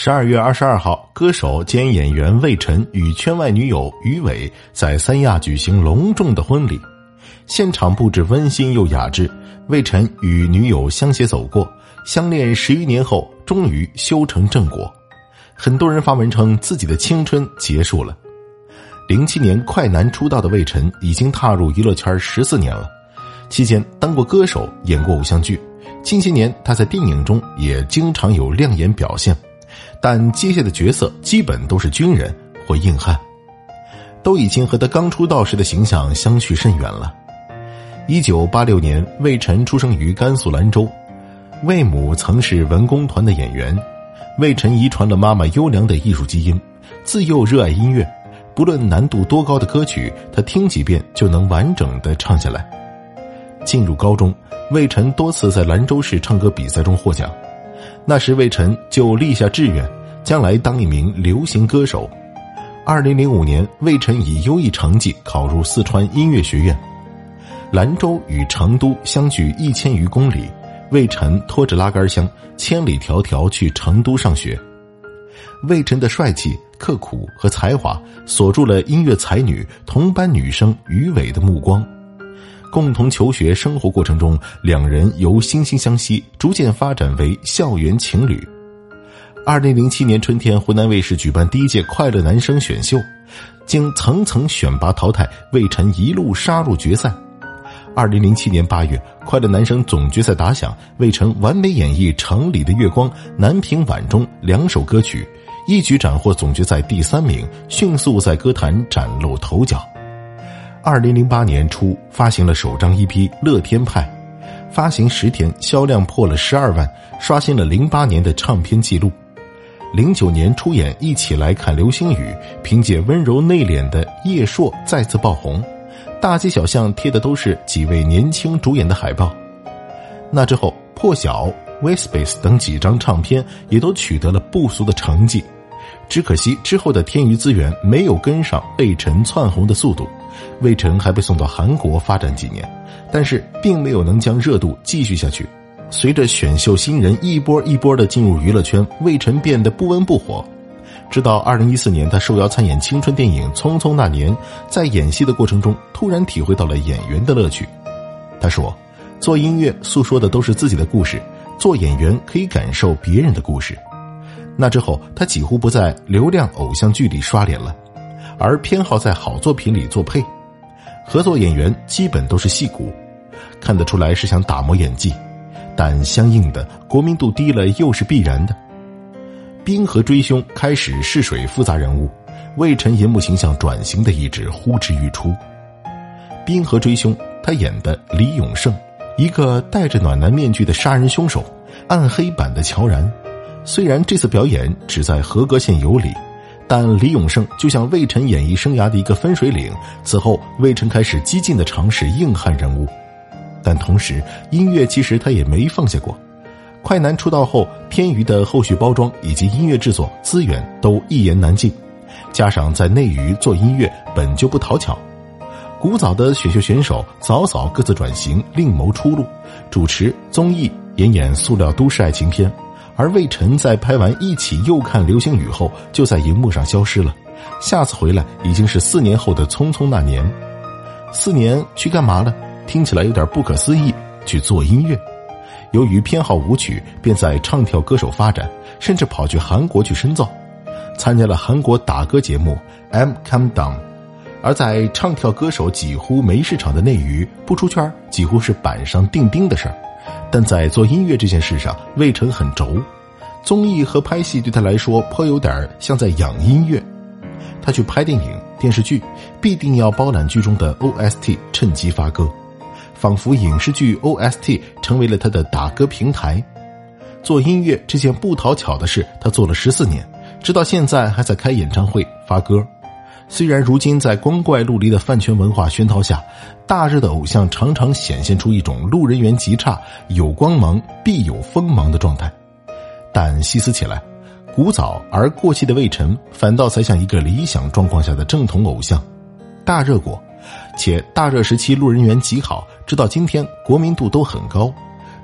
十二月二十二号，歌手兼演员魏晨与圈外女友于伟在三亚举行隆重的婚礼，现场布置温馨又雅致。魏晨与女友相携走过，相恋十余年后终于修成正果。很多人发文称自己的青春结束了。零七年快男出道的魏晨已经踏入娱乐圈十四年了，期间当过歌手，演过偶像剧，近些年他在电影中也经常有亮眼表现。但接下的角色基本都是军人或硬汉，都已经和他刚出道时的形象相去甚远了。一九八六年，魏晨出生于甘肃兰州，魏母曾是文工团的演员，魏晨遗传了妈妈优良的艺术基因，自幼热爱音乐，不论难度多高的歌曲，他听几遍就能完整的唱下来。进入高中，魏晨多次在兰州市唱歌比赛中获奖。那时，魏晨就立下志愿，将来当一名流行歌手。二零零五年，魏晨以优异成绩考入四川音乐学院。兰州与成都相距一千余公里，魏晨拖着拉杆箱，千里迢迢去成都上学。魏晨的帅气、刻苦和才华锁住了音乐才女同班女生于伟的目光。共同求学生活过程中，两人由惺惺相惜逐渐发展为校园情侣。二零零七年春天，湖南卫视举办第一届快乐男声选秀，经层层选拔淘汰，魏晨一路杀入决赛。二零零七年八月，快乐男声总决赛打响，魏晨完美演绎《城里的月光》《南屏晚钟》两首歌曲，一举斩获总决赛第三名，迅速在歌坛崭露头角。二零零八年初发行了首张 EP《乐天派》，发行十天销量破了十二万，刷新了零八年的唱片记录。零九年出演《一起来看流星雨》，凭借温柔内敛的叶烁再次爆红，大街小巷贴的都是几位年轻主演的海报。那之后，《破晓》《Whispace》等几张唱片也都取得了不俗的成绩。只可惜之后的天娱资源没有跟上魏晨窜红的速度，魏晨还被送到韩国发展几年，但是并没有能将热度继续下去。随着选秀新人一波一波的进入娱乐圈，魏晨变得不温不火。直到二零一四年，他受邀参演青春电影《匆匆那年》，在演戏的过程中，突然体会到了演员的乐趣。他说：“做音乐诉说的都是自己的故事，做演员可以感受别人的故事。”那之后，他几乎不在流量偶像剧里刷脸了，而偏好在好作品里作配。合作演员基本都是戏骨，看得出来是想打磨演技，但相应的国民度低了又是必然的。冰河追凶开始试水复杂人物，魏晨银幕形象转型的意志呼之欲出。冰河追凶，他演的李永胜，一个戴着暖男面具的杀人凶手，暗黑版的乔然。虽然这次表演只在合格线有理，但李永胜就像魏晨演艺生涯的一个分水岭。此后，魏晨开始激进的尝试硬汉人物，但同时音乐其实他也没放下过。快男出道后，天娱的后续包装以及音乐制作资源都一言难尽，加上在内娱做音乐本就不讨巧，古早的选秀选手早早各自转型，另谋出路，主持综艺，演演塑料都市爱情片。而魏晨在拍完《一起又看流星雨》后，就在荧幕上消失了。下次回来已经是四年后的《匆匆那年》。四年去干嘛了？听起来有点不可思议。去做音乐。由于偏好舞曲，便在唱跳歌手发展，甚至跑去韩国去深造，参加了韩国打歌节目《M Come Down》。而在唱跳歌手几乎没市场的内娱，不出圈几乎是板上钉钉的事儿。但在做音乐这件事上，魏晨很轴。综艺和拍戏对他来说颇有点像在养音乐。他去拍电影、电视剧，必定要包揽剧中的 OST，趁机发歌，仿佛影视剧 OST 成为了他的打歌平台。做音乐这件不讨巧的事，他做了十四年，直到现在还在开演唱会、发歌。虽然如今在光怪陆离的饭圈文化熏陶下，大热的偶像常常显现出一种路人缘极差、有光芒必有锋芒的状态，但细思起来，古早而过气的魏晨反倒才像一个理想状况下的正统偶像，大热过，且大热时期路人缘极好，直到今天国民度都很高，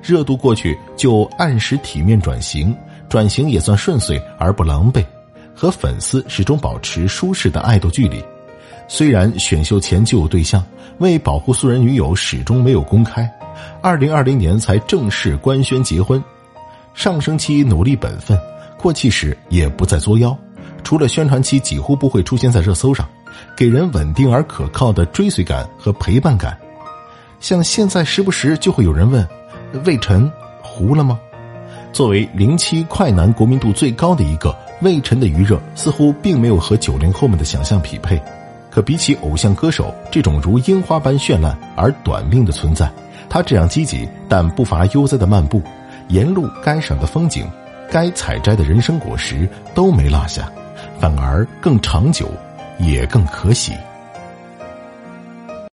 热度过去就按时体面转型，转型也算顺遂而不狼狈，和粉丝始终保持舒适的爱豆距离。虽然选秀前就有对象，为保护素人女友，始终没有公开。二零二零年才正式官宣结婚，上升期努力本分，过气时也不再作妖。除了宣传期，几乎不会出现在热搜上，给人稳定而可靠的追随感和陪伴感。像现在时不时就会有人问：“魏晨糊了吗？”作为零七快男国民度最高的一个，魏晨的余热似乎并没有和九零后们的想象匹配。可比起偶像歌手这种如樱花般绚烂而短命的存在，他这样积极但不乏悠哉的漫步，沿路该赏的风景，该采摘的人生果实都没落下。反而更长久，也更可喜。